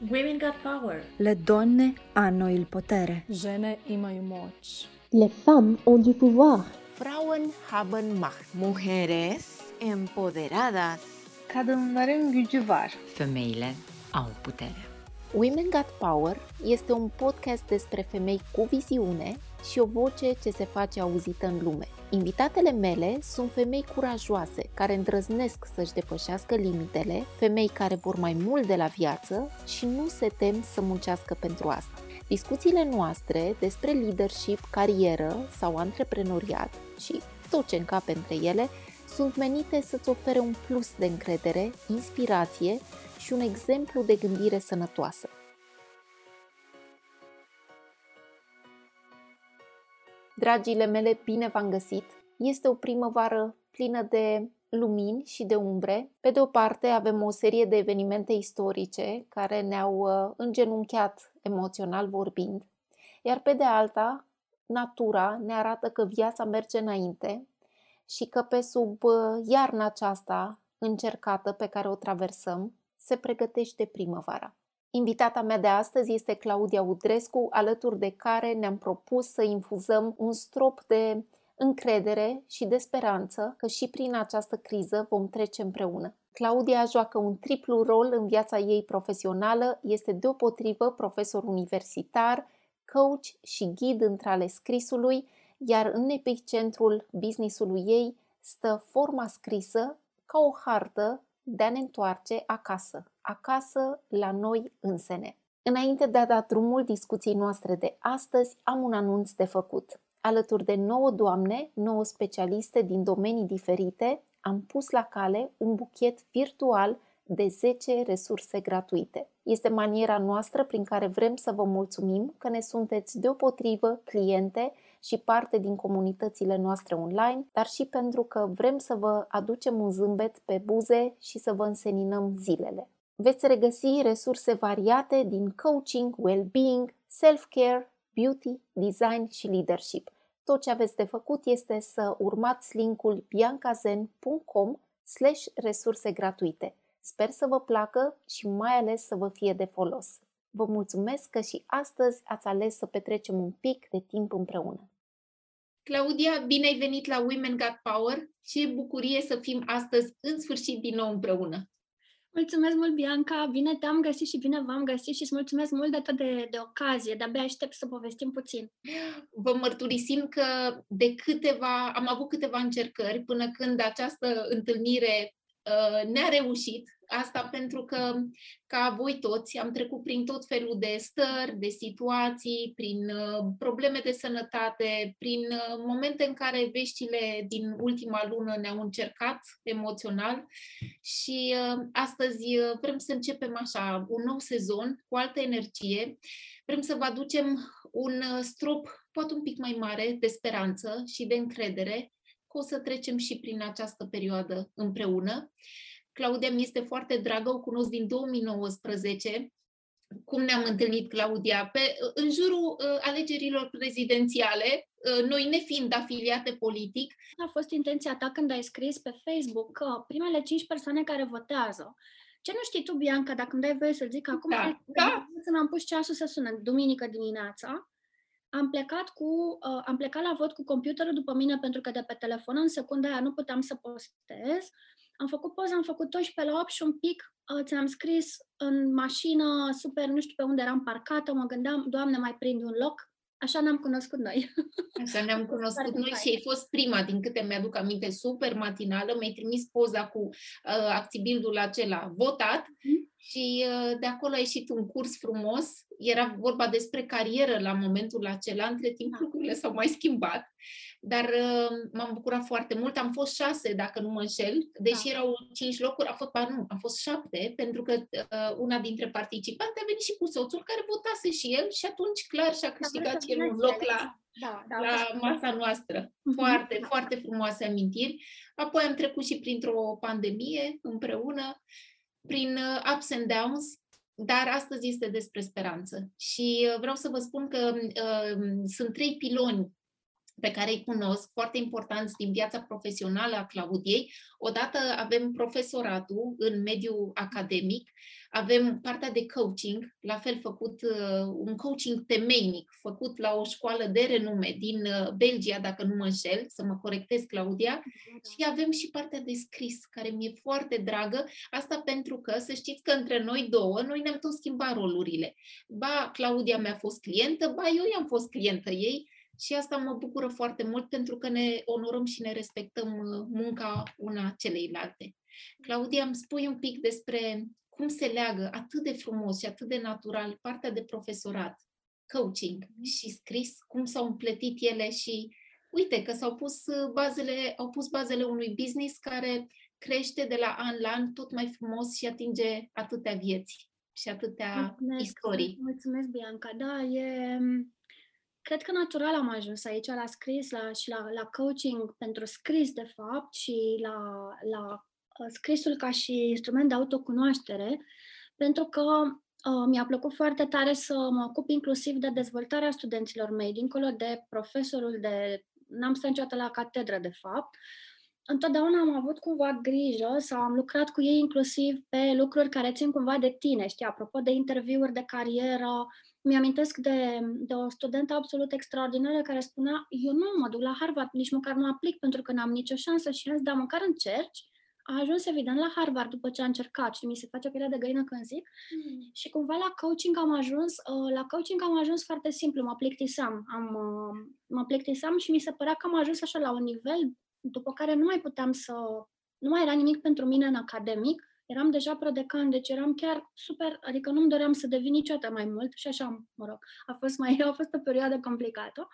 Women got power. Le donne hanno il potere. Žene imaju moć. Les femmes ont du pouvoir. Frauen haben Macht. Mujeres empoderadas. Kadınların gücü var. Femeile au putere. Women Got Power este un podcast despre femei cu viziune și o voce ce se face auzită în lume. Invitatele mele sunt femei curajoase, care îndrăznesc să-și depășească limitele, femei care vor mai mult de la viață și nu se tem să muncească pentru asta. Discuțiile noastre despre leadership, carieră sau antreprenoriat și tot ce încape între ele sunt menite să-ți ofere un plus de încredere, inspirație și un exemplu de gândire sănătoasă. Dragile mele, bine v-am găsit! Este o primăvară plină de lumini și de umbre. Pe de o parte avem o serie de evenimente istorice care ne-au uh, îngenunchiat emoțional vorbind, iar pe de alta, natura ne arată că viața merge înainte și că pe sub uh, iarna aceasta încercată pe care o traversăm, se pregătește primăvara. Invitata mea de astăzi este Claudia Udrescu, alături de care ne-am propus să infuzăm un strop de încredere și de speranță că și prin această criză vom trece împreună. Claudia joacă un triplu rol în viața ei profesională, este deopotrivă profesor universitar, coach și ghid între ale scrisului, iar în epicentrul businessului ei stă forma scrisă ca o hartă de a ne întoarce acasă, acasă la noi însene. Înainte de a da drumul discuției noastre de astăzi, am un anunț de făcut. Alături de nouă doamne, nouă specialiste din domenii diferite, am pus la cale un buchet virtual de 10 resurse gratuite. Este maniera noastră prin care vrem să vă mulțumim că ne sunteți deopotrivă cliente și parte din comunitățile noastre online, dar și pentru că vrem să vă aducem un zâmbet pe buze și să vă înseninăm zilele. Veți regăsi resurse variate din coaching, well-being, self-care, beauty, design și leadership. Tot ce aveți de făcut este să urmați linkul biancazen.com slash resurse gratuite. Sper să vă placă și mai ales să vă fie de folos. Vă mulțumesc că și astăzi ați ales să petrecem un pic de timp împreună. Claudia, bine ai venit la Women Got Power. Ce bucurie să fim astăzi în sfârșit din nou împreună. Mulțumesc mult, Bianca! Bine te-am găsit și bine v-am găsit și îți mulțumesc mult de tot de, de ocazie. De-abia aștept să povestim puțin. Vă mărturisim că de câteva, am avut câteva încercări până când această întâlnire uh, ne-a reușit Asta pentru că, ca voi toți, am trecut prin tot felul de stări, de situații, prin uh, probleme de sănătate, prin uh, momente în care veștile din ultima lună ne-au încercat emoțional și uh, astăzi vrem să începem așa un nou sezon cu altă energie. Vrem să vă aducem un strop poate un pic mai mare de speranță și de încredere că o să trecem și prin această perioadă împreună. Claudia mi este foarte dragă, o cunosc din 2019. Cum ne-am întâlnit, Claudia? Pe, în jurul uh, alegerilor prezidențiale, uh, noi nefiind afiliate politic. A fost intenția ta când ai scris pe Facebook că primele cinci persoane care votează ce nu știi tu, Bianca, dacă îmi dai voie să zic acum, da, da. când am pus ceasul să sună, duminică dimineața, am plecat, cu, uh, am plecat la vot cu computerul după mine pentru că de pe telefon în secunda aia nu puteam să postez am făcut poză, am făcut 12 la 8 și un pic uh, ți-am scris în mașină, super, nu știu pe unde eram parcată, mă gândeam, Doamne, mai prind un loc. Așa ne-am cunoscut noi. Așa ne-am cunoscut noi și ai fost prima, din câte mi-aduc aminte, super matinală. Mi-ai trimis poza cu uh, acțibildul acela votat mm. și uh, de acolo a ieșit un curs frumos. Era vorba despre carieră la momentul acela. Între timp da. lucrurile s-au mai schimbat dar uh, m-am bucurat foarte mult. Am fost șase, dacă nu mă înșel, deși da. erau cinci locuri, a fost, ba nu, am fost șapte, pentru că uh, una dintre participanți a venit și cu soțul care votase și el și atunci clar și-a câștigat el un loc la, da, da, la masa noastră. Uh-huh. Foarte, da. foarte frumoase amintiri. Apoi am trecut și printr-o pandemie împreună, prin uh, ups and downs, dar astăzi este despre speranță. Și uh, vreau să vă spun că uh, sunt trei piloni pe care îi cunosc, foarte importanți din viața profesională a Claudiei. Odată avem profesoratul în mediul academic, avem partea de coaching, la fel făcut uh, un coaching temeinic, făcut la o școală de renume din uh, Belgia, dacă nu mă înșel, să mă corectez, Claudia, și avem și partea de scris, care mi-e foarte dragă, asta pentru că, să știți că între noi două, noi ne-am tot schimbat rolurile. Ba, Claudia mi-a fost clientă, ba, eu i-am fost clientă ei, și asta mă bucură foarte mult pentru că ne onorăm și ne respectăm uh, munca una celeilalte. Claudia, îmi spui un pic despre cum se leagă atât de frumos și atât de natural partea de profesorat, coaching și scris, cum s-au împletit ele și uite că s-au pus uh, bazele, au pus bazele unui business care crește de la an la an tot mai frumos și atinge atâtea vieți și atâtea mulțumesc, istorii. Mulțumesc, Bianca. Da, e, cred că natural am ajuns aici la scris la, și la, la coaching pentru scris, de fapt, și la, la uh, scrisul ca și instrument de autocunoaștere, pentru că uh, mi-a plăcut foarte tare să mă ocup inclusiv de dezvoltarea studenților mei, dincolo de profesorul de... N-am stat niciodată la catedră, de fapt, întotdeauna am avut cumva grijă sau am lucrat cu ei inclusiv pe lucruri care țin cumva de tine, știi, apropo de interviuri de carieră, mi-amintesc de, de o studentă absolut extraordinară care spunea, eu nu mă duc la Harvard, nici măcar nu aplic pentru că n-am nicio șansă și am zis, dar măcar încerci. A ajuns evident la Harvard după ce a încercat și mi se face pielea de găină când zic. Mm. Și cumva la coaching am ajuns, uh, la coaching am ajuns foarte simplu, mă plictiseam. Am, uh, mă plictiseam și mi se părea că am ajuns așa la un nivel după care nu mai puteam să, nu mai era nimic pentru mine în academic eram deja prodecan, deci eram chiar super, adică nu-mi doream să devin niciodată mai mult și așa, mă rog, a fost, mai, a fost o perioadă complicată.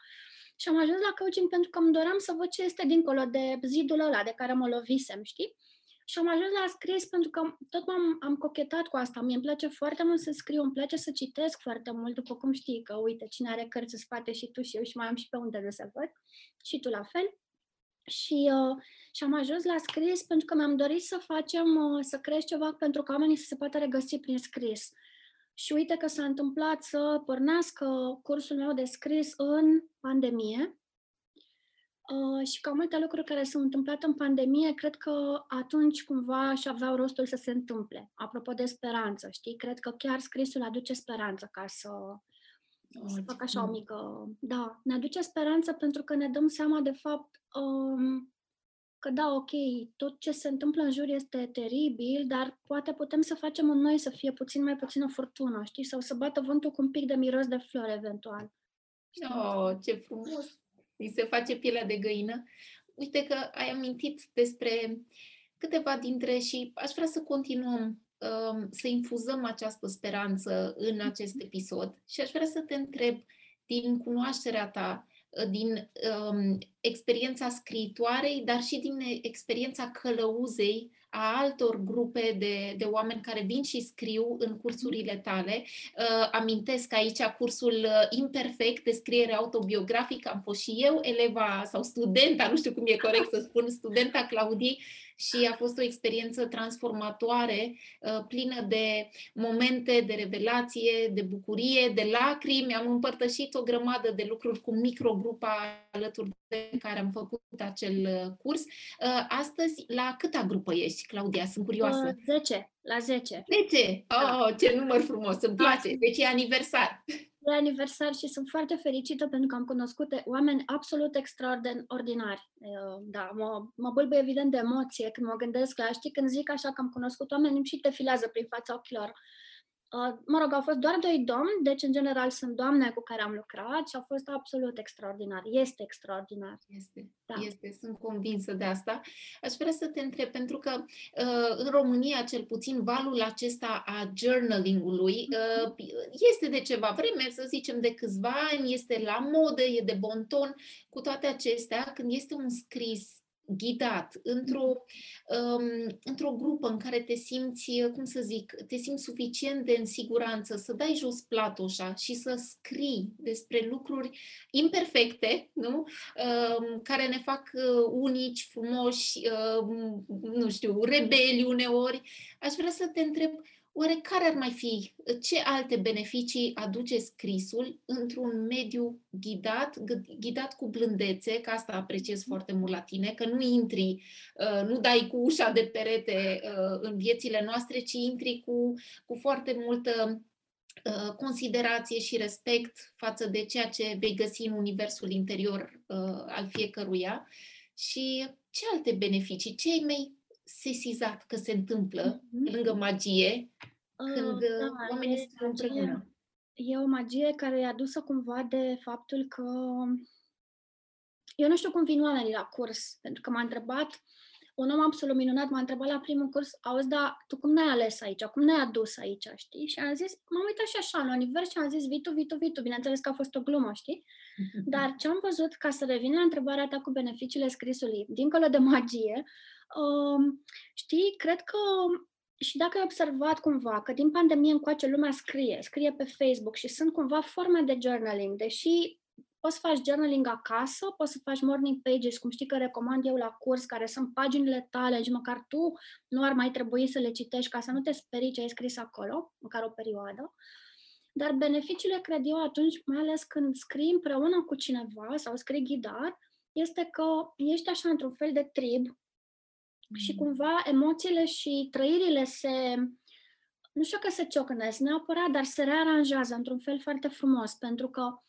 Și am ajuns la coaching pentru că îmi doream să văd ce este dincolo de zidul ăla de care mă lovisem, știi? Și am ajuns la scris pentru că tot m-am am cochetat cu asta. Mie îmi place foarte mult să scriu, îmi place să citesc foarte mult, după cum știi că, uite, cine are cărți în spate și tu și eu și mai am și pe unde de să văd. Și tu la fel. Și, uh, și am ajuns la scris pentru că mi-am dorit să facem, uh, să creez ceva pentru ca oamenii să se poată regăsi prin scris. Și uite că s-a întâmplat să pornească cursul meu de scris în pandemie. Uh, și ca multe lucruri care s-au întâmplat în pandemie, cred că atunci cumva și aveau rostul să se întâmple. Apropo de speranță, știi? Cred că chiar scrisul aduce speranță ca să, să fac așa o mică... Da, ne aduce speranță pentru că ne dăm seama, de fapt, um, că da, ok, tot ce se întâmplă în jur este teribil, dar poate putem să facem în noi să fie puțin mai puțină furtună, știi? Sau să bată vântul cu un pic de miros de flori, eventual. Oh, ce frumos! Îi se face pielea de găină. Uite că ai amintit despre câteva dintre și aș vrea să continuăm Um, să infuzăm această speranță în acest episod și aș vrea să te întreb din cunoașterea ta, uh, din um, experiența scriitoarei, dar și din experiența călăuzei a altor grupe de, de oameni care vin și scriu în cursurile tale. Uh, amintesc aici cursul uh, imperfect de scriere autobiografică, am fost și eu eleva sau studenta, nu știu cum e corect să spun, studenta Claudiei și a fost o experiență transformatoare, uh, plină de momente de revelație, de bucurie, de lacrimi. Am împărtășit o grămadă de lucruri cu microgrupa alături de care am făcut acel uh, curs. Uh, astăzi, la câta grupă ești, Claudia? Sunt curioasă. 10. La 10. 10? Oh, da. ce număr frumos, îmi place. Deci e aniversar de aniversar și sunt foarte fericită pentru că am cunoscut oameni absolut extraordinari. Da, mă, mă bâlbă evident de emoție când mă gândesc la, știi, când zic așa că am cunoscut oameni și te filează prin fața ochilor. Uh, mă rog, au fost doar doi domni, deci în general sunt doamne cu care am lucrat și a fost absolut extraordinar. Este extraordinar. Este, da. este, sunt convinsă de asta. Aș vrea să te întreb, pentru că uh, în România, cel puțin, valul acesta a journaling-ului uh, este de ceva vreme, să zicem de câțiva ani, este la modă, e de bon ton. Cu toate acestea, când este un scris ghidat într-o, um, într-o grupă în care te simți, cum să zic, te simți suficient de în siguranță, să dai jos platoșa și să scrii despre lucruri imperfecte, nu? Um, care ne fac uh, unici, frumoși, um, nu știu, rebeli uneori. Aș vrea să te întreb Oare care ar mai fi, ce alte beneficii aduce scrisul într-un mediu ghidat, ghidat cu blândețe, că asta apreciez foarte mult la tine, că nu intri, uh, nu dai cu ușa de perete uh, în viețile noastre, ci intri cu, cu foarte multă uh, considerație și respect față de ceea ce vei găsi în universul interior al fiecăruia. Și ce alte beneficii, ce ai mai sesizat că se întâmplă mm-hmm. lângă magie când uh, da, oamenii sunt împreună? E o magie care e adusă cumva de faptul că eu nu știu cum vin oamenii la curs, pentru că m-a întrebat un om absolut minunat m-a întrebat la primul curs, auzi, dar tu cum ne-ai ales aici? Cum ne-ai adus aici, știi? Și am zis, m-am uitat și așa în univers și am zis, vitu, vitu, vitu. Bineînțeles că a fost o glumă, știi? Dar ce am văzut, ca să revin la întrebarea ta cu beneficiile scrisului, dincolo de magie, um, știi, cred că și dacă ai observat cumva că din pandemie încoace lumea scrie, scrie pe Facebook și sunt cumva forme de journaling, deși Poți să faci journaling acasă, poți să faci morning pages, cum știi că recomand eu la curs, care sunt paginile tale, și măcar tu nu ar mai trebui să le citești ca să nu te sperii ce ai scris acolo, măcar o perioadă. Dar beneficiile, cred eu, atunci, mai ales când scrii împreună cu cineva sau scrii ghidar, este că ești așa într-un fel de trib și mm. cumva emoțiile și trăirile se, nu știu că se ciocnesc neapărat, dar se rearanjează într-un fel foarte frumos, pentru că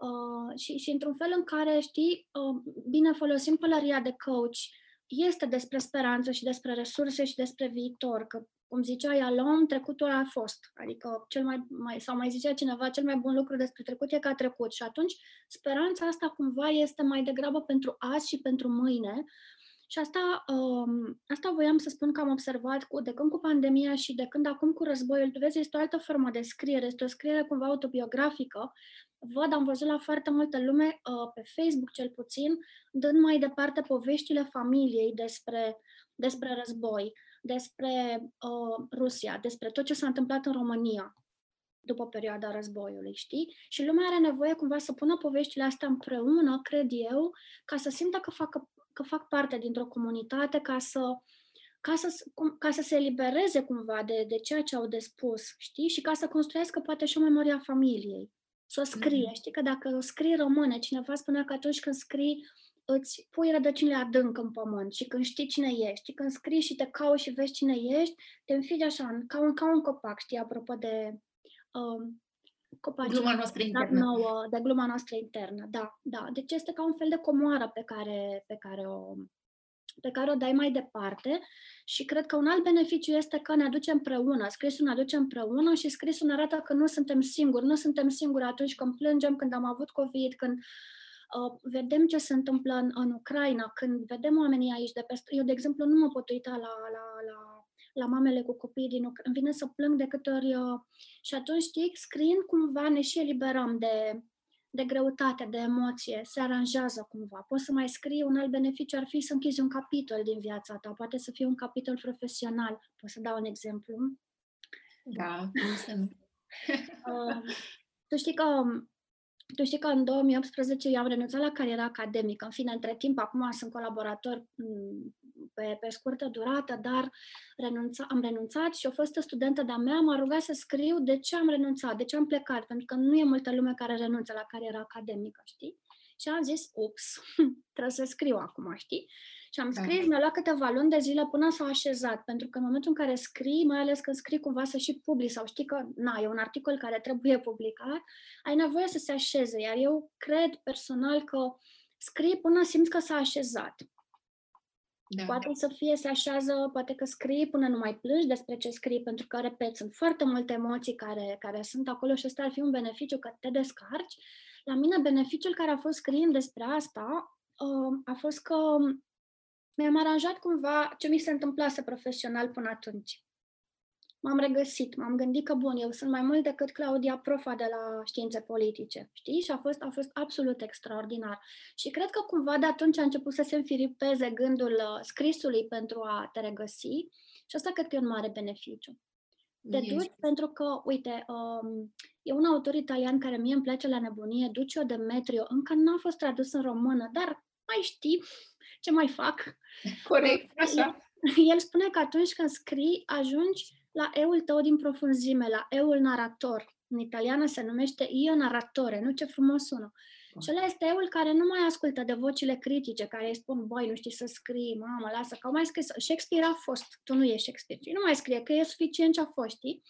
Uh, și, și într-un fel în care, știi, uh, bine folosim pălăria de coach, este despre speranță și despre resurse și despre viitor, că cum zicea Ialom, trecutul a fost. Adică cel mai, mai, sau mai zicea cineva, cel mai bun lucru despre trecut e că a trecut. Și atunci speranța asta cumva este mai degrabă pentru azi și pentru mâine. Și asta, um, asta voiam să spun că am observat cu, de când cu pandemia și de când acum cu războiul. Tu vezi, este o altă formă de scriere, este o scriere cumva autobiografică, văd, am văzut la foarte multă lume, uh, pe Facebook cel puțin, dând mai departe poveștile familiei despre, despre război, despre uh, Rusia, despre tot ce s-a întâmplat în România după perioada războiului, știi? Și lumea are nevoie cumva să pună poveștile astea împreună, cred eu, ca să simtă că fac, că fac parte dintr-o comunitate, ca să, ca să, ca să se elibereze cumva de, de ceea ce au de spus, știi? Și ca să construiască poate și o memorie a familiei să o scrie. Mm-hmm. Știi că dacă o scrii rămâne, cineva spunea că atunci când scrii îți pui rădăcinile adânc în pământ și când știi cine ești, când scrii și te cauți și vezi cine ești, te înfigi așa, ca un, ca un copac, știi, apropo de um, copaci. Gluma noastră internă. Nouă, de gluma noastră internă, da, da. Deci este ca un fel de comoară pe care, pe care o, pe care o dai mai departe și cred că un alt beneficiu este că ne aduce împreună, scrisul ne aduce împreună și scrisul ne arată că nu suntem singuri, nu suntem singuri atunci când plângem, când am avut COVID, când uh, vedem ce se întâmplă în, în Ucraina, când vedem oamenii aici de peste... Eu, de exemplu, nu mă pot uita la, la, la, la mamele cu copii din Ucraina, îmi vine să plâng de câte ori... Uh, și atunci, știi, scriind cumva ne și eliberăm de, de greutate, de emoție, se aranjează cumva. Poți să mai scrii, un alt beneficiu ar fi să închizi un capitol din viața ta, poate să fie un capitol profesional. Pot să dau un exemplu? Da, cum să nu. uh, tu știi că tu știi că în 2018 eu am renunțat la cariera academică. În fine, între timp, acum sunt colaborator mm, pe, pe scurtă durată, dar renunța, am renunțat și o fostă studentă de-a mea m-a rugat să scriu de ce am renunțat, de ce am plecat, pentru că nu e multă lume care renunță la cariera academică, știi? Și am zis, ups, trebuie să scriu acum, știi? Și am da. scris, da. mi-a luat câteva luni de zile până s-a așezat, pentru că în momentul în care scrii, mai ales când scrii cumva să și publici sau știi că, na, e un articol care trebuie publicat, ai nevoie să se așeze, iar eu cred personal că scrii până simți că s-a așezat. Da. Poate să fie, se așează, poate că scrii până nu mai plângi despre ce scrii, pentru că, repet, sunt foarte multe emoții care, care sunt acolo și ăsta ar fi un beneficiu că te descarci. La mine, beneficiul care a fost scriind despre asta uh, a fost că mi-am aranjat cumva ce mi se întâmplase profesional până atunci. M-am regăsit, m-am gândit că, bun, eu sunt mai mult decât Claudia Profa de la științe politice, știi? Și a fost, a fost absolut extraordinar. Și cred că cumva de atunci a început să se înfiripeze gândul uh, scrisului pentru a te regăsi și asta cred că e un mare beneficiu. Te yes. duci pentru că, uite, um, e un autor italian care mie îmi place la nebunie, Ducio Demetrio, încă nu a fost tradus în română, dar mai știi ce mai fac. Corect, așa. El, el spune că atunci când scrii, ajungi la eul tău din profunzime, la eul narator. În italiană se numește io narratore, nu ce frumos sună. Și ăla este eul care nu mai ascultă de vocile critice, care îi spun, băi, nu știi să scrii, mamă, lasă, că au mai scris, Shakespeare a fost, tu nu ești Shakespeare, nu mai scrie, că e suficient ce a fost, știi?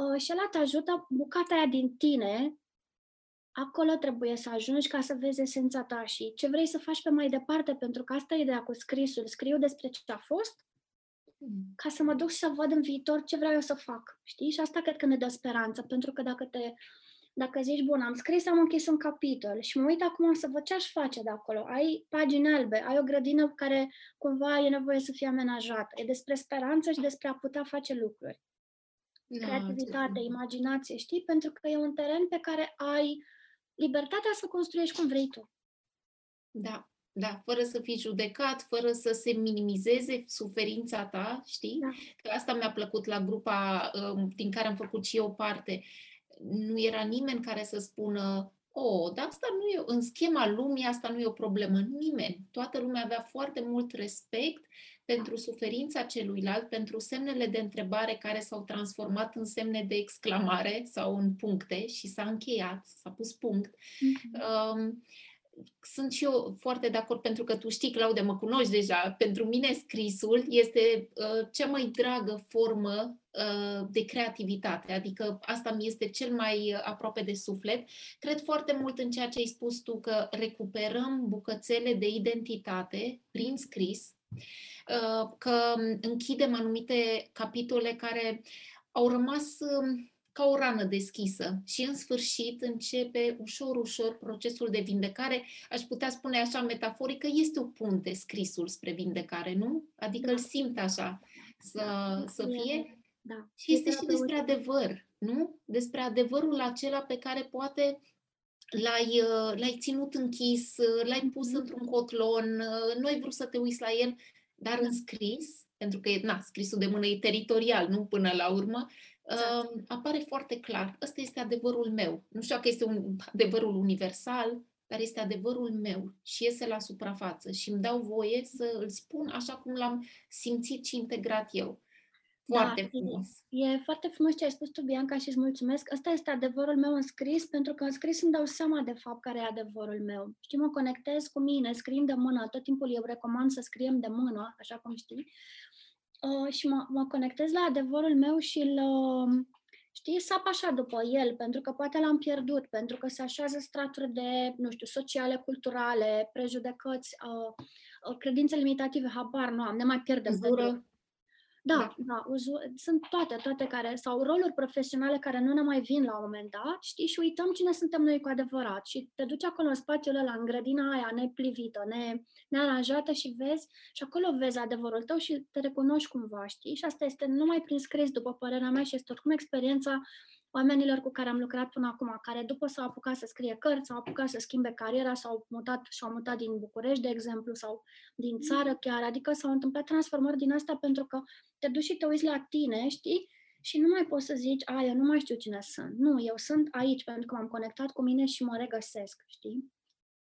Uh, și ăla te ajută bucata aia din tine, acolo trebuie să ajungi ca să vezi esența ta și ce vrei să faci pe mai departe, pentru că asta e ideea cu scrisul. Scriu despre ce a fost, mm. ca să mă duc și să văd în viitor ce vreau eu să fac, știi? Și asta cred că ne dă speranță, pentru că dacă te dacă zici, bun, am scris, am închis un capitol și mă uit acum să văd ce aș face de acolo. Ai pagini albe, ai o grădină care cumva e nevoie să fie amenajată. E despre speranță și despre a putea face lucruri. Da, Creativitate, imaginație, știi? Pentru că e un teren pe care ai libertatea să construiești cum vrei tu. Da, da, fără să fii judecat, fără să se minimizeze suferința ta, știi? Da. Că asta mi-a plăcut la grupa uh, din care am făcut și eu parte nu era nimeni care să spună oh, dar asta nu e, în schema lumii asta nu e o problemă. Nimeni. Toată lumea avea foarte mult respect pentru suferința celuilalt, pentru semnele de întrebare care s-au transformat în semne de exclamare sau în puncte și s-a încheiat, s-a pus punct. Mm-hmm. Um, sunt și eu foarte de acord pentru că tu știi, Claude, mă cunoști deja. Pentru mine scrisul este uh, cea mai dragă formă uh, de creativitate, adică asta mi este cel mai aproape de suflet. Cred foarte mult în ceea ce ai spus tu, că recuperăm bucățele de identitate prin scris, uh, că închidem anumite capitole care au rămas uh, ca o rană deschisă și în sfârșit începe ușor, ușor procesul de vindecare. Aș putea spune așa metaforic că este o punte scrisul spre vindecare, nu? Adică da. îl simt așa să, da. să fie. Da. Și este și despre adevăr, nu? Despre adevărul acela pe care poate l-ai, uh, l-ai ținut închis, uh, l-ai pus mm-hmm. într-un cotlon, uh, nu ai vrut să te uiți la el, dar în scris, pentru că na, scrisul de mână e teritorial, nu până la urmă, Exact. apare foarte clar. Ăsta este adevărul meu. Nu știu dacă este un adevărul universal, dar este adevărul meu și iese la suprafață și îmi dau voie să îl spun așa cum l-am simțit și integrat eu. Da, foarte da, frumos. E, e foarte frumos ce ai spus tu, Bianca, și îți mulțumesc. Ăsta este adevărul meu în scris, pentru că în scris îmi dau seama de fapt care e adevărul meu. Știi, mă conectez cu mine, scriem de mână, tot timpul eu recomand să scriem de mână, așa cum știi, uh, și mă, mă conectez la adevărul meu și îl, uh, știi, sap așa după el, pentru că poate l-am pierdut, pentru că se așează straturi de, nu știu, sociale, culturale, prejudecăți, uh, uh, credințe limitative, habar nu am, ne mai pierdem. Zură. Da, da, da uzu- sunt toate, toate care, sau roluri profesionale care nu ne mai vin la un moment dat, știi, și uităm cine suntem noi cu adevărat. Și te duci acolo în spațiul ăla, în grădina aia neplivită, ne, nearanjată și vezi, și acolo vezi adevărul tău și te recunoști cumva, știi, și asta este numai prin scris, după părerea mea, și este oricum experiența oamenilor cu care am lucrat până acum, care după s-au apucat să scrie cărți, s-au apucat să schimbe cariera, s-au mutat și-au mutat din București, de exemplu, sau din țară chiar, adică s-au întâmplat transformări din asta pentru că te duci și te uiți la tine, știi? Și nu mai poți să zici, a, eu nu mai știu cine sunt. Nu, eu sunt aici pentru că m-am conectat cu mine și mă regăsesc, știi?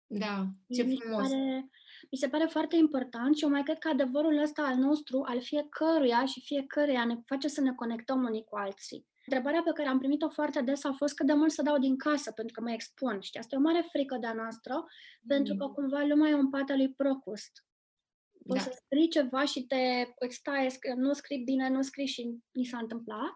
Da, ce mi frumos! Pare, mi se pare foarte important și eu mai cred că adevărul ăsta al nostru, al fiecăruia și fiecăruia ne face să ne conectăm unii cu alții. Întrebarea pe care am primit-o foarte des a fost cât de mult să dau din casă, pentru că mă expun. Știi, asta e o mare frică de-a noastră, mm. pentru că mm. cumva lumea e un pate lui Procust. Poți da. să scrii ceva și te îți stai, nu scrii bine, nu scrii și ni s-a întâmplat.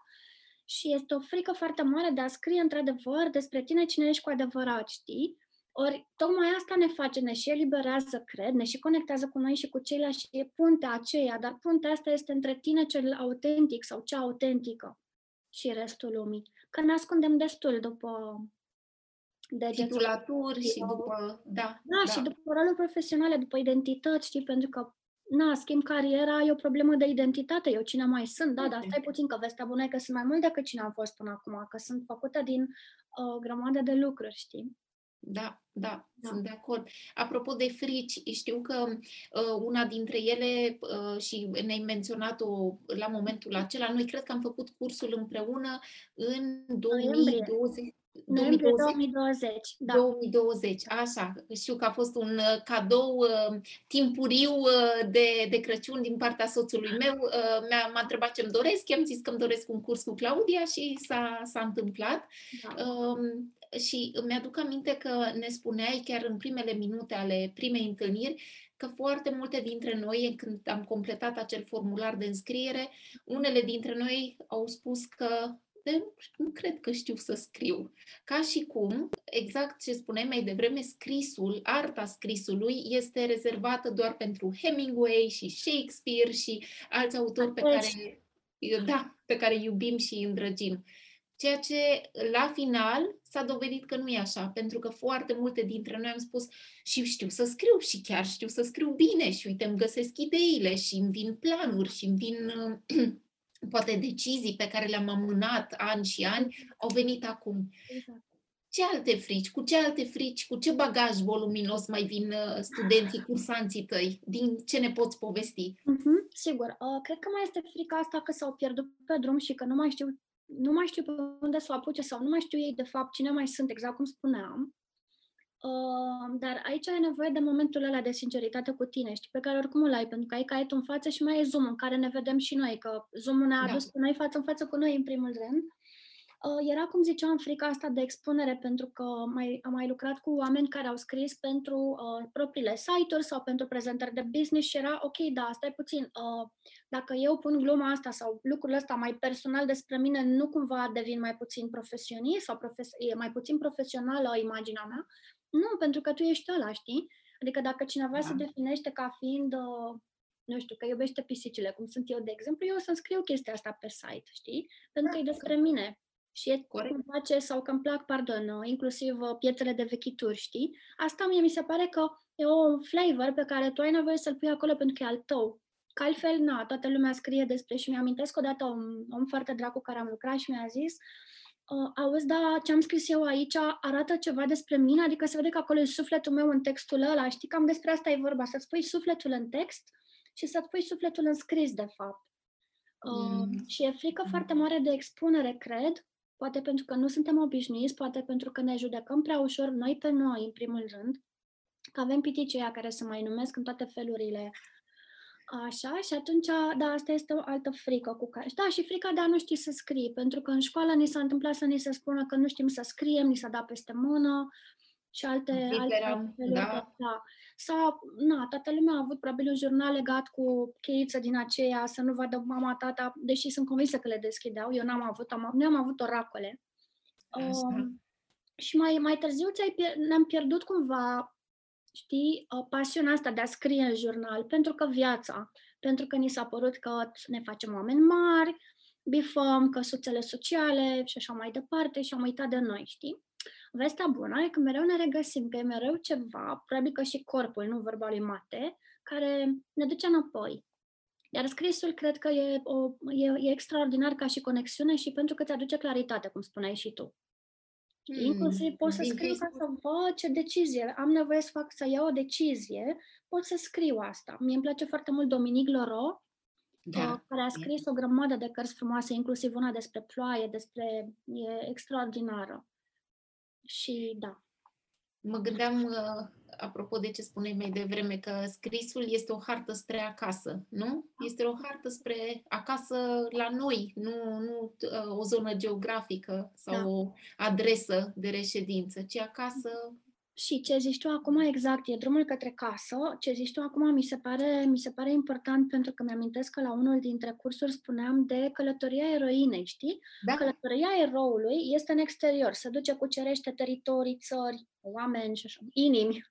Și este o frică foarte mare de a scrie într-adevăr despre tine cine ești cu adevărat, știi? Ori tocmai asta ne face, ne și eliberează, cred, ne și conectează cu noi și cu ceilalți și e puntea aceea, dar puntea asta este între tine cel autentic sau cea autentică și restul lumii. Că ne ascundem destul după degetul. Titulaturi și după... Da, da, da, și după roluri profesionale, după identități, știi, pentru că na, schimb cariera, e o problemă de identitate, eu cine mai sunt, da, dar stai puțin că vestea bună e că sunt mai mult decât cine am fost până acum, că sunt făcută din o uh, grămadă de lucruri, știi? Da, da, da, sunt de acord. Apropo de frici, știu că uh, una dintre ele, uh, și ne-ai menționat-o la momentul acela, noi cred că am făcut cursul împreună în 2020. Noiembrie 2020? 2020, da. 2020, așa. Știu că a fost un uh, cadou uh, timpuriu uh, de, de Crăciun din partea soțului meu. Uh, mi-a, m-a întrebat ce-mi doresc, i-am zis că îmi doresc un curs cu Claudia și s-a, s-a întâmplat. da. Um, și îmi aduc aminte că ne spuneai chiar în primele minute ale primei întâlniri că foarte multe dintre noi, când am completat acel formular de înscriere, unele dintre noi au spus că de, nu cred că știu să scriu. Ca și cum, exact ce spuneai mai devreme, scrisul, arta scrisului este rezervată doar pentru Hemingway și Shakespeare și alți autori pe Deci- care, da, pe care iubim și îi îndrăgim. Ceea ce la final s-a dovedit că nu e așa, pentru că foarte multe dintre noi am spus și știu să scriu și chiar știu să scriu bine și uite îmi găsesc ideile și îmi vin planuri și îmi vin uh, poate decizii pe care le-am amânat ani și ani au venit acum. Exact. Ce alte frici, cu ce alte frici, cu ce bagaj voluminos mai vin uh, studenții, cursanții tăi? Din ce ne poți povesti? Mhm, sigur. Uh, cred că mai este frica asta că s-au pierdut pe drum și că nu mai știu, nu mai știu pe unde să o apuce sau nu mai știu ei de fapt cine mai sunt, exact cum spuneam. Uh, dar aici ai nevoie de momentul ăla de sinceritate cu tine, știi, pe care oricum îl ai, pentru că ai caietul în față și mai e Zoom în care ne vedem și noi, că Zoom-ul ne-a Da. adus pe noi față în față cu noi, în primul rând. Uh, era, cum ziceam, frica asta de expunere, pentru că mai, am mai lucrat cu oameni care au scris pentru uh, propriile site-uri sau pentru prezentări de business și era, ok, da, stai puțin, uh, dacă eu pun gluma asta sau lucrul ăsta mai personal despre mine, nu cumva devin mai puțin profesionist sau profes- e mai puțin profesională imaginea mea? Nu, pentru că tu ești ăla, știi? Adică dacă cineva se Da. definește ca fiind, uh, nu știu, că iubește pisicile, cum sunt eu, de exemplu, eu o să-mi scriu chestia asta pe site, știi? Pentru că e despre mine. Și e Corect. îmi place sau că îmi plac, pardon, uh, inclusiv uh, piețele de vechituri, știi? Asta mie mi se pare că e un flavor pe care tu ai nevoie să-l pui acolo pentru că e al tău. Că altfel, na, toată lumea scrie despre și mi-amintesc odată un om foarte drag cu care am lucrat și mi-a zis uh, auzi, da, ce am scris eu aici arată ceva despre mine, adică se vede că acolo e sufletul meu în textul ăla, știi, cam despre asta e vorba, să-ți pui sufletul în text și să-ți pui sufletul în scris, de fapt. Uh, Mm. Și e frică foarte mare de expunere, cred, poate pentru că nu suntem obișnuiți, poate pentru că ne judecăm prea ușor noi pe noi, în primul rând, că avem piticii aia care se mai numesc în toate felurile. Așa, și atunci, da, asta este o altă frică cu care... Da, și frica de a nu ști să scrii, pentru că în școală ni s-a întâmplat să ni se spună că nu știm să scriem, ni s-a dat peste mână și alte, alte Literam, feluri da. de... da. Sau, na, toată lumea a avut probabil un jurnal legat cu cheiță din aceea, să nu vadă mama, tata, deși sunt convinsă că le deschideau, eu n-am avut, am, noi am avut oracole. Așa. Um, și mai, mai târziu ți-ai pier- ne-am pierdut cumva, știi, uh, pasiunea asta de a scrie în jurnal, pentru că viața, pentru că ni s-a părut că ne facem oameni mari, bifăm căsuțele sociale și așa mai departe și am uitat de noi, știi? Vestea bună e că mereu ne regăsim, că e mereu ceva, probabil că și corpul, nu vorba lui Mate, care ne duce înapoi. Iar scrisul cred că e, o, e, e extraordinar ca și conexiune și pentru că ți aduce claritate, cum spuneai și tu. Mm, Inclusiv pot să din scriu ca Facebook. să văd ce decizie. Am nevoie să fac, să iau o decizie, pot să scriu asta. Mie îmi place foarte mult Dominic Loro, Da. uh, care a scris o grămadă de cărți frumoase, inclusiv una despre ploaie, despre... e extraordinară. Și da. Mă gândeam, uh, apropo de ce spuneai mai devreme, că scrisul este o hartă spre acasă, nu? Este o hartă spre acasă la noi, nu, nu uh, o zonă geografică sau Da. o adresă de reședință, ci acasă. Și ce zici tu acum exact, e drumul către casă. Ce zici tu acum mi se pare, mi se pare important pentru că mi-amintesc că la unul dintre cursuri spuneam de călătoria eroinei, știi? Da, Călătoria eroului este în exterior, se duce, cucerește teritorii, țări, oameni și așa, inimi.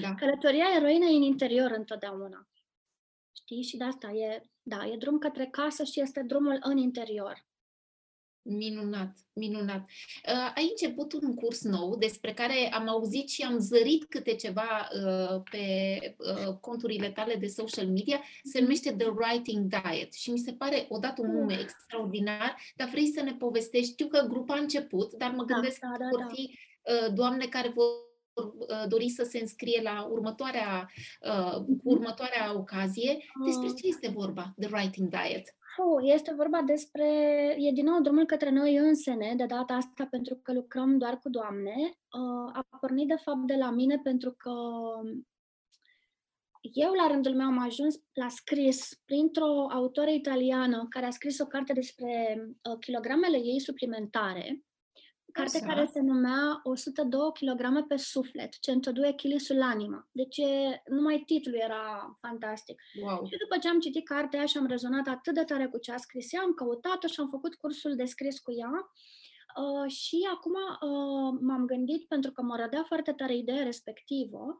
da. Călătoria eroinei e în interior întotdeauna. Știi? Și de asta e, da, e drum către casă și este drumul în interior. Minunat, minunat. Uh, Ai început un curs nou despre care am auzit și am zărit câte ceva uh, pe uh, conturile tale de social media. Se numește The Writing Diet și mi se pare odată un nume extraordinar, dar vrei să ne povestești. Știu că grupul a început, dar mă Da, gândesc da, că da, vor da. fi uh, doamne care vor uh, dori să se înscrie la următoarea, uh, cu următoarea ocazie. Despre Uh, ce este vorba, The Writing Diet? Oh, este vorba despre, e din nou drumul către noi însene, de data asta pentru că lucrăm doar cu doamne. Uh, a pornit de fapt de la mine pentru că eu la rândul meu am ajuns la scris printr-o autoră italiană care a scris o carte despre uh, kilogramele ei suplimentare carte Așa. care se numea 102 kg pe suflet, 102 kg sull'anima. Deci numai titlul era fantastic. Wow. Și după ce am citit cartea aia și am rezonat atât de tare cu ce a scris ea, am căutat-o și am făcut cursul de scris cu ea. Uh, și acum uh, m-am gândit, pentru că mă rădea foarte tare ideea respectivă,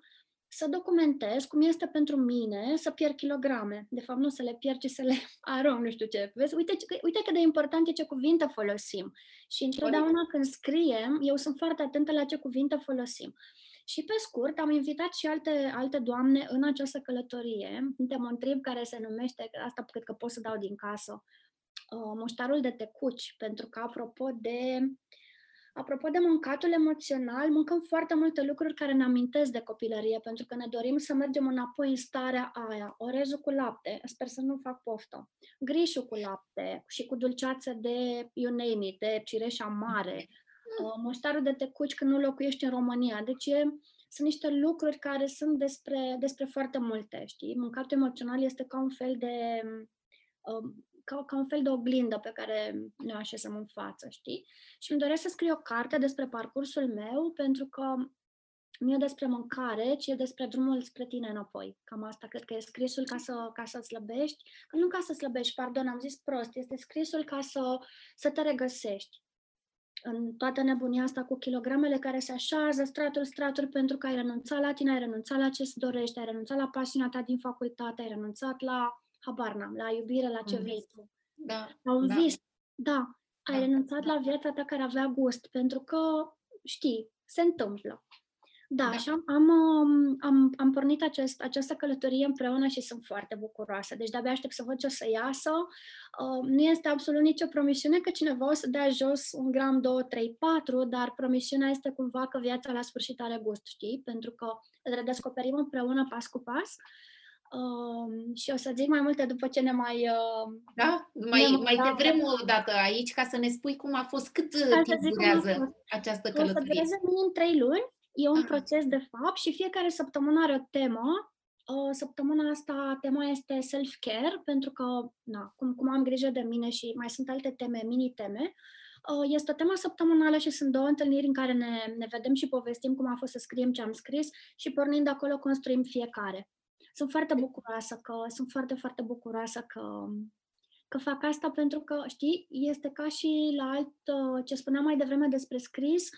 să documentez cum este pentru mine să pierd kilograme. De fapt, nu să le pierd, ci să le arunc, nu știu ce. Vezi? Uite, uite cât de important e ce cuvinte folosim. Și întotdeauna când scriem, eu sunt foarte atentă la ce cuvinte folosim. Și pe scurt, am invitat și alte, alte doamne în această călătorie. Suntem un trib care se numește, asta cred că pot să dau din casă, uh, muștarul de tecuci, pentru că apropo de Apropo de mâncatul emoțional, mâncăm foarte multe lucruri care ne amintesc de copilărie, pentru că ne dorim să mergem înapoi în starea aia. Orezul cu lapte, sper să nu fac poftă. Grișul cu lapte și cu dulceață de, you name it, de cireșa mare. Uh, muștarul de tecuci când nu locuiești în România. Deci e, sunt niște lucruri care sunt despre, despre foarte multe, știi? Mâncatul emoțional este ca un fel de uh, ca, ca un fel de oglindă pe care ne așezăm în față, știi? Și îmi doresc să scriu o carte despre parcursul meu, pentru că nu e despre mâncare, ci e despre drumul spre tine înapoi. Cam asta cred că e scrisul ca să, ca să slăbești, că nu ca să slăbești, pardon, am zis prost, este scrisul ca să, să te regăsești în toată nebunia asta cu kilogramele care se așează, straturi, straturi, pentru că ai renunțat la tine, ai renunțat la ce-ți dorești, ai renunțat la pasiunea ta din facultate, ai renunțat la habar n-am, la iubire, la ce vrei tu. Da. La un da. vis. Da. Ai da. renunțat la viața ta care avea gust, pentru că, știi, se întâmplă. Da, da. și am, am, um, am, am pornit acest, această călătorie împreună și sunt foarte bucuroasă. Deci de-abia aștept să văd ce o să iasă. Uh, nu este absolut nicio promisiune că cineva o să dea jos un gram, 2, 3, 4, dar promisiunea este cumva că viața la sfârșit are gust, știi? Pentru că îl redescoperim împreună pas cu pas Uh, și o să zic mai multe după ce ne mai... Uh, da? Mai, ne mai da, devrem o dată aici ca să ne spui cum a fost, cât ca timp durează această călătorie. O să dureze minim trei luni, e un Aha. proces de fapt și fiecare săptămână are o temă. Uh, săptămâna asta tema este self-care, pentru că, na, cum, cum am grijă de mine și mai sunt alte teme, mini-teme, uh, este o temă săptămânală și sunt două întâlniri în care ne, ne vedem și povestim cum a fost să scriem ce am scris și pornind de acolo construim fiecare sunt foarte bucuroasă că, sunt foarte, foarte bucuroasă că, că fac asta pentru că, știi, este ca și la alt, ce spuneam mai devreme despre scris,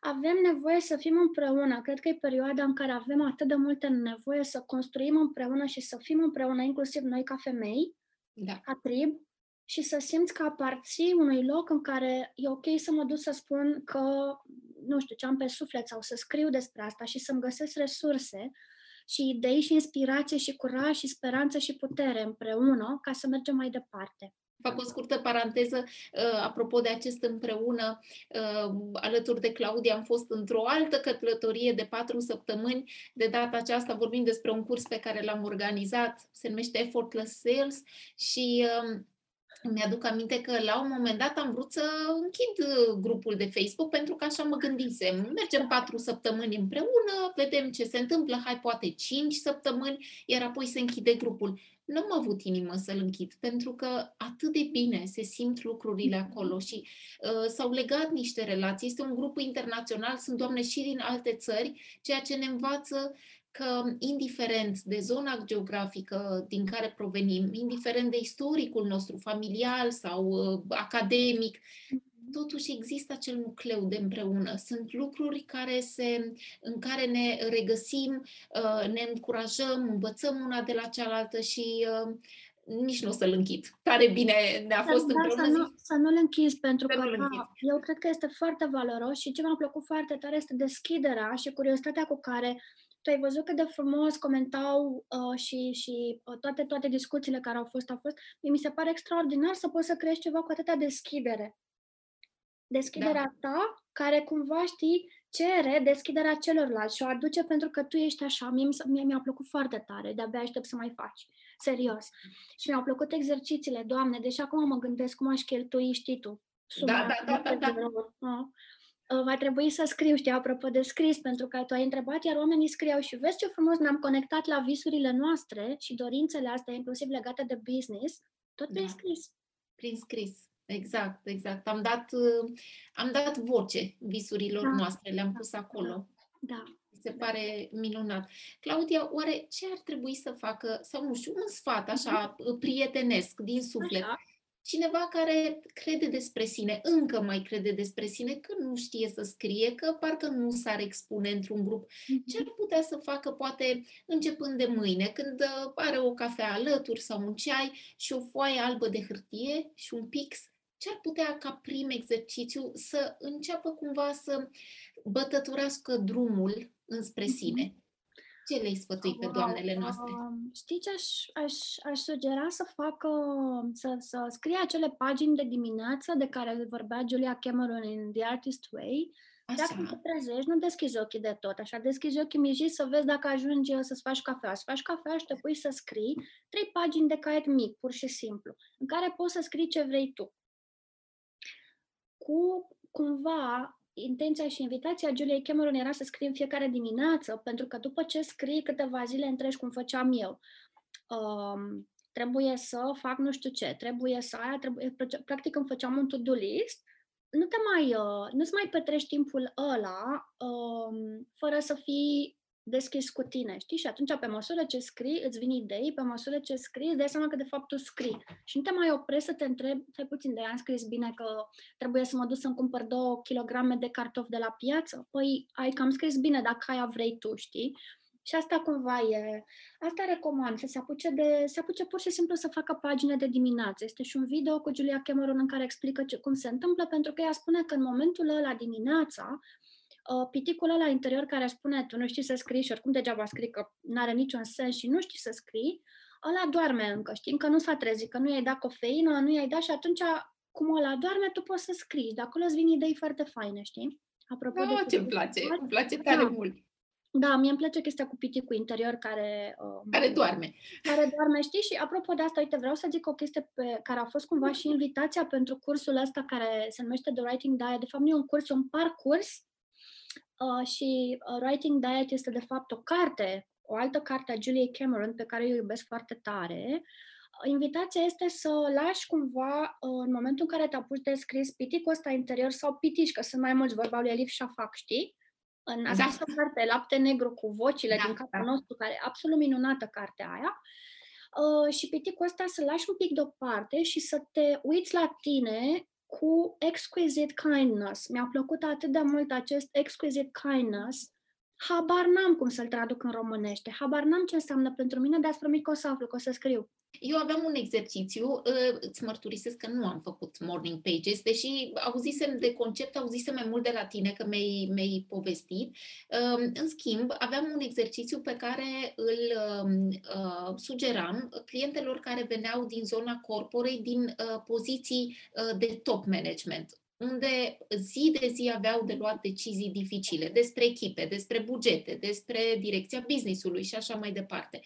avem nevoie să fim împreună. Cred că e perioada în care avem atât de multe nevoie să construim împreună și să fim împreună, inclusiv noi ca femei, da. ca trib, și să simți că aparții unui loc în care e ok să mă duc să spun că, nu știu, ce am pe suflet sau să scriu despre asta și să-mi găsesc resurse și idei și inspirație și curaj și speranță și putere împreună ca să mergem mai departe. Fac o scurtă paranteză, uh, apropo de acest împreună, uh, alături de Claudia am fost într-o altă călătorie de patru săptămâni. De data aceasta vorbim despre un curs pe care l-am organizat, se numește Effortless Sales și um, mi-aduc aminte că la un moment dat am vrut să închid uh, grupul de Facebook pentru că așa mă gândisem. Mergem patru săptămâni împreună, vedem ce se întâmplă, hai poate cinci săptămâni, iar apoi se închide grupul. Nu am avut inimă să-l închid pentru că atât de bine se simt lucrurile acolo și uh, s-au legat niște relații. Este un grup internațional, sunt doamne și din alte țări, ceea ce ne învață că, indiferent de zona geografică din care provenim, indiferent de istoricul nostru familial sau uh, academic, totuși există acel nucleu de împreună. Sunt lucruri care se, în care ne regăsim, uh, ne încurajăm, învățăm una de la cealaltă și uh, nici nu o să-l închid. Tare bine ne-a fost da, împreună. Să nu, să nu-l închizi, pentru să că da, eu cred că este foarte valoros și ce mi-a plăcut foarte tare este deschiderea și curiozitatea cu care tu ai văzut cât de frumos comentau uh, și, și uh, toate, toate discuțiile care au fost, au fost. Mi se pare extraordinar să poți să crești ceva cu atâta deschidere. Deschiderea da. ta, care cumva știi, cere deschiderea celorlalți și o aduce pentru că tu ești așa. Mie, mie mi-a plăcut foarte tare, de-abia aștept să mai faci. serios. Și mi-au plăcut exercițiile, Doamne, deși acum mă gândesc cum aș cheltui, știi tu, suma Da, da, da, da, da. de euro. Ah. Uh, Va trebui să scriu, știi, apropo de scris, pentru că tu ai întrebat, iar oamenii scriau și vezi ce frumos ne-am conectat la visurile noastre și dorințele astea, inclusiv legate de business, tot prin Da. scris. Prin scris. Exact, exact. Am dat, uh, am dat voce visurilor Da, noastre, le-am pus acolo. Da. Mi se pare minunat. Claudia, oare ce ar trebui să facă, sau nu știu, un sfat așa prietenesc din suflet, Așa. Cineva care crede despre sine, încă mai crede despre sine, că nu știe să scrie, că parcă nu s-ar expune într-un grup, ce ar putea să facă, poate, începând de mâine, când uh, are o cafea alături sau un ceai și o foaie albă de hârtie și un pix, ce ar putea ca prim exercițiu să înceapă cumva să bătăturească drumul înspre Mhm. sine? Ce le-ai sfătui pe Wow, doamnele noastre? um, Știi ce aș, aș, aș sugera să facă, să, să scrie acele pagini de dimineață de care vorbea Julia Cameron în The Artist Way. Dacă te Așa, trezești, nu deschizi ochii de tot, așa, deschizi ochii miji să vezi dacă ajungi uh, să-ți faci cafea. Să faci cafea și te pui să scrii trei pagini de caiet mic, pur și simplu, în care poți să scrii ce vrei tu. Cu, cumva, intenția și invitația Juliei Cameron era să scrie în fiecare dimineață, pentru că după ce scrii câteva zile întregi, cum făceam eu, um, trebuie să fac nu știu ce, trebuie să aia, trebuie, practic îmi făceam un to-do list, nu te mai, uh, nu-ți mai petrești timpul ăla um, fără să fii deschis cu tine, știi? Și atunci, pe măsură ce scrii, îți vin idei, pe măsură ce scrii, îți dai seama că de fapt tu scrii. Și nu te mai oprești să te întrebi, stai puțin, de am scris bine că trebuie să mă duc să-mi cumpăr două kilograme de cartofi de la piață? Păi, ai cam scris bine dacă aia vrei tu, știi? Și asta cumva e, asta recomand, să se apuce, de, se apuce pur și simplu să facă pagine de dimineață. Este și un video cu Julia Cameron în care explică ce, cum se întâmplă, pentru că ea spune că în momentul ăla dimineața, uh, piticul ăla interior care spune tu nu știi să scrii și oricum degeaba scrii că nu are niciun sens și nu știi să scrii, ăla doarme încă, știi, încă nu s-a trezit, că nu i-ai dat cofeină, nu i-ai dat și atunci cum ăla doarme, tu poți să scrii. De acolo îți vin idei foarte faine, știi? Apropo Da, de ce-mi place, îmi place tare Da. mult. Da, mie îmi place chestia cu piticul interior care... Uh, Care doarme. care doarme, știi? Și apropo de asta, uite, vreau să zic o chestie pe care a fost cumva și invitația pentru cursul ăsta care se numește The Writing Diet. De fapt, nu e un curs, e un parcurs uh, și uh, Writing Diet este de fapt o carte, o altă carte a Juliei Cameron pe care eu o iubesc foarte tare. Uh, Invitația este să lași cumva, uh, în momentul în care te apuci de scris piticul ăsta interior sau pitici, că sunt mai mulți, vorba lui Elif Shafak, știi? În Da. această carte, Lapte Negru cu vocile Da, din capul da. nostru, care e absolut minunată cartea aia, Uh, și piticul ăsta să lași un pic deoparte și să te uiți la tine cu exquisite kindness. Mi-a plăcut atât de mult acest exquisite kindness. Habar n-am cum să-l traduc în românește. Habar n-am ce înseamnă pentru mine, dar spre că o să aflu, că o să scriu. Eu aveam un exercițiu, uh, îți mărturisesc că nu am făcut morning pages, deși auzisem de concept, auzisem mai mult de la tine, că mi-ai, mi-ai povestit. Um, În schimb, aveam un exercițiu pe care îl um, uh, sugeram clientelor care veneau din zona corporei, din uh, poziții uh, de top management unde zi de zi aveau de luat decizii dificile despre echipe, despre bugete, despre direcția business-ului și așa mai departe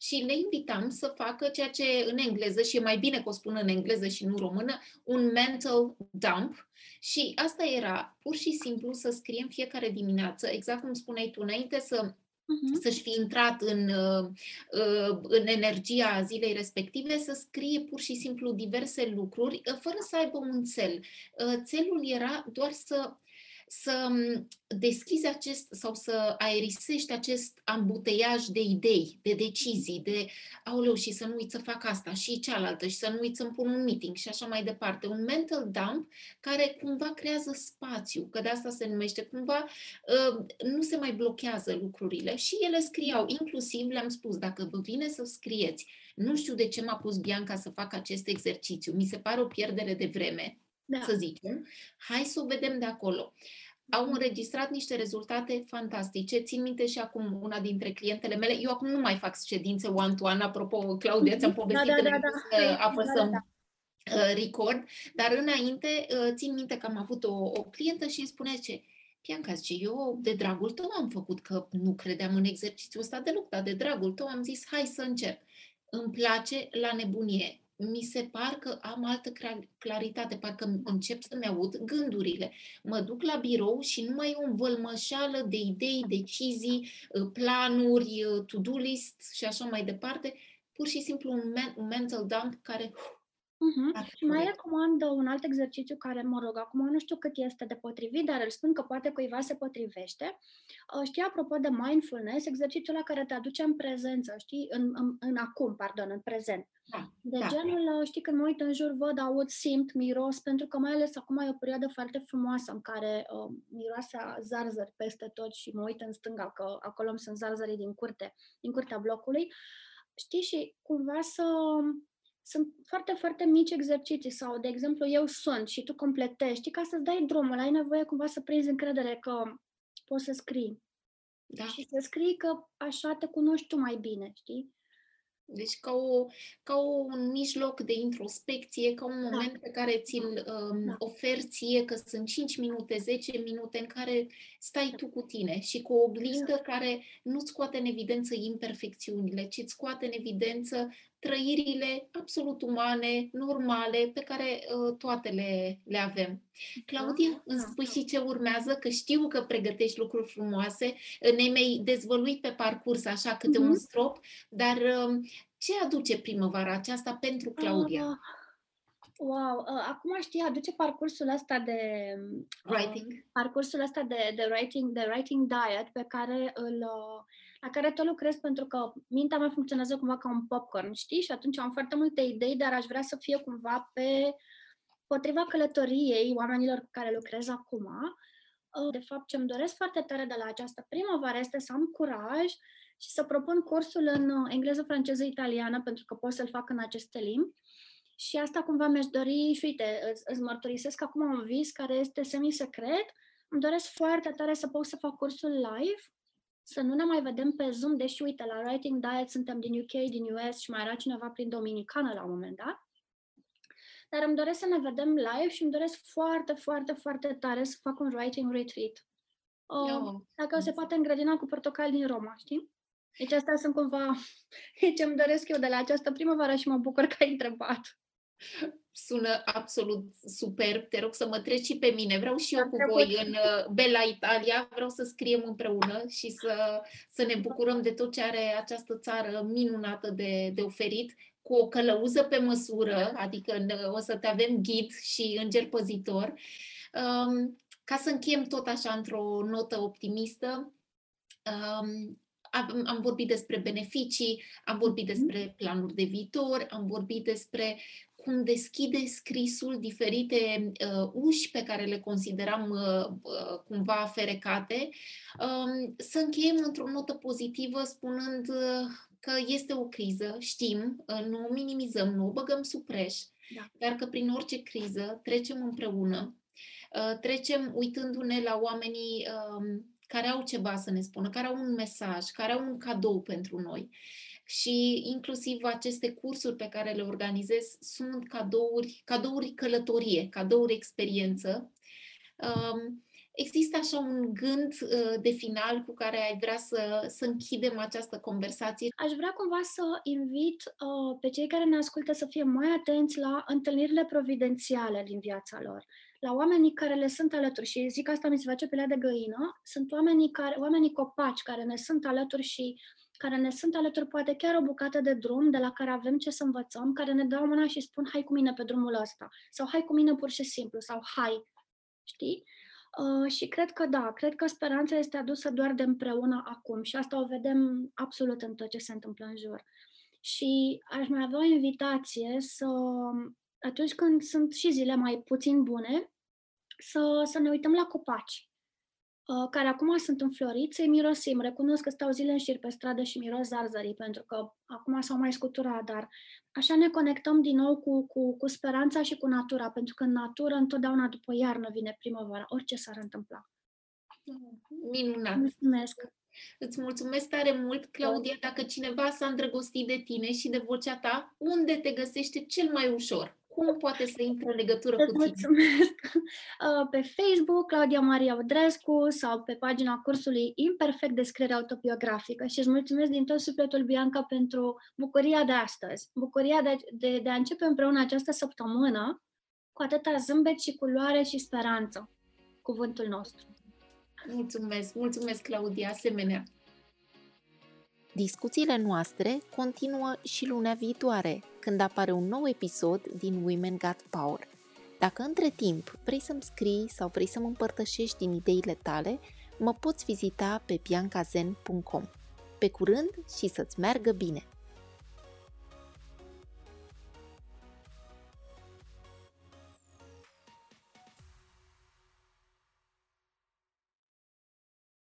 și le invitam să facă ceea ce în engleză, și e mai bine că o spun în engleză și nu română, un mental dump. Și asta era pur și simplu să scriem fiecare dimineață, exact cum spuneai tu, înainte să Uh-huh. să-și fi intrat în, uh, uh, în energia zilei respective, să scrie pur și simplu diverse lucruri, uh, fără să aibă un cel. Uh, Țelul era doar să să m, deschizi acest sau să aerisești acest ambuteiaj de idei, de decizii, de aoleu și să nu uit să fac asta și cealaltă și să nu uit să-mi pun un meeting și așa mai departe. Un mental dump care cumva creează spațiu, că de asta se numește, cumva uh, nu se mai blochează lucrurile și ele scriau, inclusiv le-am spus, dacă vă vine să scrieți, nu știu de ce m-a pus Bianca să fac acest exercițiu, mi se pare o pierdere de vreme, Da. să zicem, hai să o vedem de acolo. Au înregistrat niște rezultate fantastice. Țin minte și acum una dintre clientele mele. Eu acum nu mai fac ședințe one-to-one. Apropo, Claudia, ți-am povestit da, da, înainte da. să Da, apăsăm da, uh, record, dar înainte uh, țin minte că am avut o, o clientă și îmi spunea ce Bianca, zice, eu de dragul tău am făcut, că nu credeam în exercițiul ăsta deloc, dar de dragul tău am zis, hai să încerc. îmi place la nebunie. Mi se par că am altă cla- claritate, parcă încep să-mi aud gândurile. Mă duc la birou și nu mai e o învălmășală de idei, decizii, uh, planuri, uh, to-do list și așa mai departe. Pur și simplu un, men- un mental dump care Mhm. Foarte Și mai corect. recomand un alt exercițiu care, mă rog, acum nu știu cât este de potrivit, dar îl spun că poate cuiva se potrivește. Uh, Știi, apropo de mindfulness, exercițiul ăla care te aduce în prezență, știi, în, în, în acum, pardon, în prezent. Da, De da. genul, uh, știi, când mă uit în jur, văd, aud, simt, miros, pentru că mai ales acum e o perioadă foarte frumoasă în care uh, miroase a zarzări peste tot și mă uit în stânga, că acolo îmi sunt zarzării din curte, din curtea blocului. Știi, și cumva să... Sunt foarte, foarte mici exerciții sau, de exemplu, eu sunt și tu completezi, știi, ca să-ți dai drumul, ai nevoie cumva să prinzi încredere că poți să scrii da. și să scrii că așa te cunoști tu mai bine, știi? Deci ca, o, ca o, un mijloc de introspecție, ca un moment pe care ți-l um, Da. oferi ție, că sunt 5 minute, 10 minute în care stai tu cu tine și cu o oglindă care nu-ți scoate în evidență imperfecțiunile, ci îți scoate în evidență trăirile absolut umane, normale, pe care uh, toate le, le avem. Claudia, îmi spui și ce urmează, că știu că pregătești lucruri frumoase, ne-ai mai dezvăluit pe parcurs așa câte un Mhm. strop, dar um, ce aduce primăvara aceasta pentru Claudia? Ah, wow, uh, acum știi, aduce parcursul ăsta de uh, Writing? parcursul ăsta de, de writing, de writing diet pe care îl uh, la care tot lucrez pentru că mintea mea funcționează cumva ca un popcorn, știi? Și atunci am foarte multe idei, dar aș vrea să fie cumva pe potriva călătoriei oamenilor cu care lucrez acum. Uh, De fapt, ce îmi doresc foarte tare de la această primăvară este să am curaj și să propun cursul în uh, engleză, franceză, italiană, pentru că pot să-l fac în aceste limbi. Și asta cumva mi-aș dori, și uite, îți, îți mărturisesc acum un vis care este semi-secret. Îmi doresc foarte tare să pot să fac cursul live, să nu ne mai vedem pe Zoom, deși, uite, la Writing Diet suntem din UK, din US și mai era cineva prin Dominicană la un moment dat. Dar îmi doresc să ne vedem live și îmi doresc foarte, foarte, foarte tare să fac un writing retreat. Uh, Eu, dacă se poate în grădina cu portocali din Roma, știi? Deci astea sunt cumva ce îmi doresc eu de la această primăvară și mă bucur că ai întrebat. Sună absolut superb. Te rog să mă treci și pe mine. Vreau și eu Am cu trecut. voi în uh, Bella Italia. Vreau să scriem împreună și să, să ne bucurăm de tot ce are această țară minunată de, de oferit cu o călăuză pe măsură, adică în- o să te avem ghid și înger păzitor. Um, ca să încheiem tot așa într-o notă optimistă, um, am, am vorbit despre beneficii, am vorbit despre planuri de viitor, am vorbit despre cum deschide scrisul diferite uh, uși pe care le consideram uh, uh, cumva ferecate. Um, să încheiem într-o notă pozitivă spunând uh, că este o criză, știm, uh, nu o minimizăm, nu o băgăm sub preș, Da. dar că prin orice criză trecem împreună, uh, trecem uitându-ne la oamenii um, care au ceva să ne spună, care au un mesaj, care au un cadou pentru noi. Și inclusiv aceste cursuri pe care le organizez sunt cadouri, cadouri călătorie, cadouri experiență. Um, Există așa un gând uh, de final cu care ai vrea să, să închidem această conversație? Aș vrea cumva să invit uh, pe cei care ne ascultă să fie mai atenți la întâlnirile providențiale din viața lor, la oamenii care le sunt alături și zic asta mi se face pelea de găină, sunt oamenii, care, oamenii copaci care ne sunt alături și care ne sunt alături poate chiar o bucată de drum de la care avem ce să învățăm, care ne dau mâna și spun hai cu mine pe drumul ăsta sau hai cu mine pur și simplu sau hai, știi? Uh, și cred că da, cred că speranța este adusă doar de împreună acum și asta o vedem absolut în tot ce se întâmplă în jur. Și aș mai avea o invitație să, atunci când sunt și zile mai puțin bune, să, să ne uităm la copaci, uh, care acum sunt înfloriți, să-i mirosim. Recunosc că stau zile în șir pe stradă și miros zarzării, pentru că acum s-au mai scuturat, dar așa ne conectăm din nou cu, cu, cu speranța și cu natura, pentru că în natură întotdeauna după iarnă vine primăvara, orice s-ar întâmpla. Minunat! Mulțumesc! Îți mulțumesc tare mult, Claudia, dacă cineva s-a îndrăgostit de tine și de vocea ta, unde te găsește cel mai ușor? Cum poate să intre în legătură cu tine? Mulțumesc! Uh, pe Facebook, Claudia Maria Udrescu sau pe pagina cursului Imperfect Descriere Autobiografică și îți mulțumesc din tot sufletul, Bianca, pentru bucuria de astăzi, bucuria de, de, de a începe împreună această săptămână cu atâta zâmbet și culoare și speranță, cuvântul nostru. Mulțumesc, mulțumesc, Claudia, asemenea. Discuțiile noastre continuă și lunea viitoare, când apare un nou episod din Women Got Power. Dacă între timp vrei să-mi scrii sau vrei să mă împărtășești din ideile tale, mă poți vizita pe biancazen.com. Pe curând și să-ți meargă bine!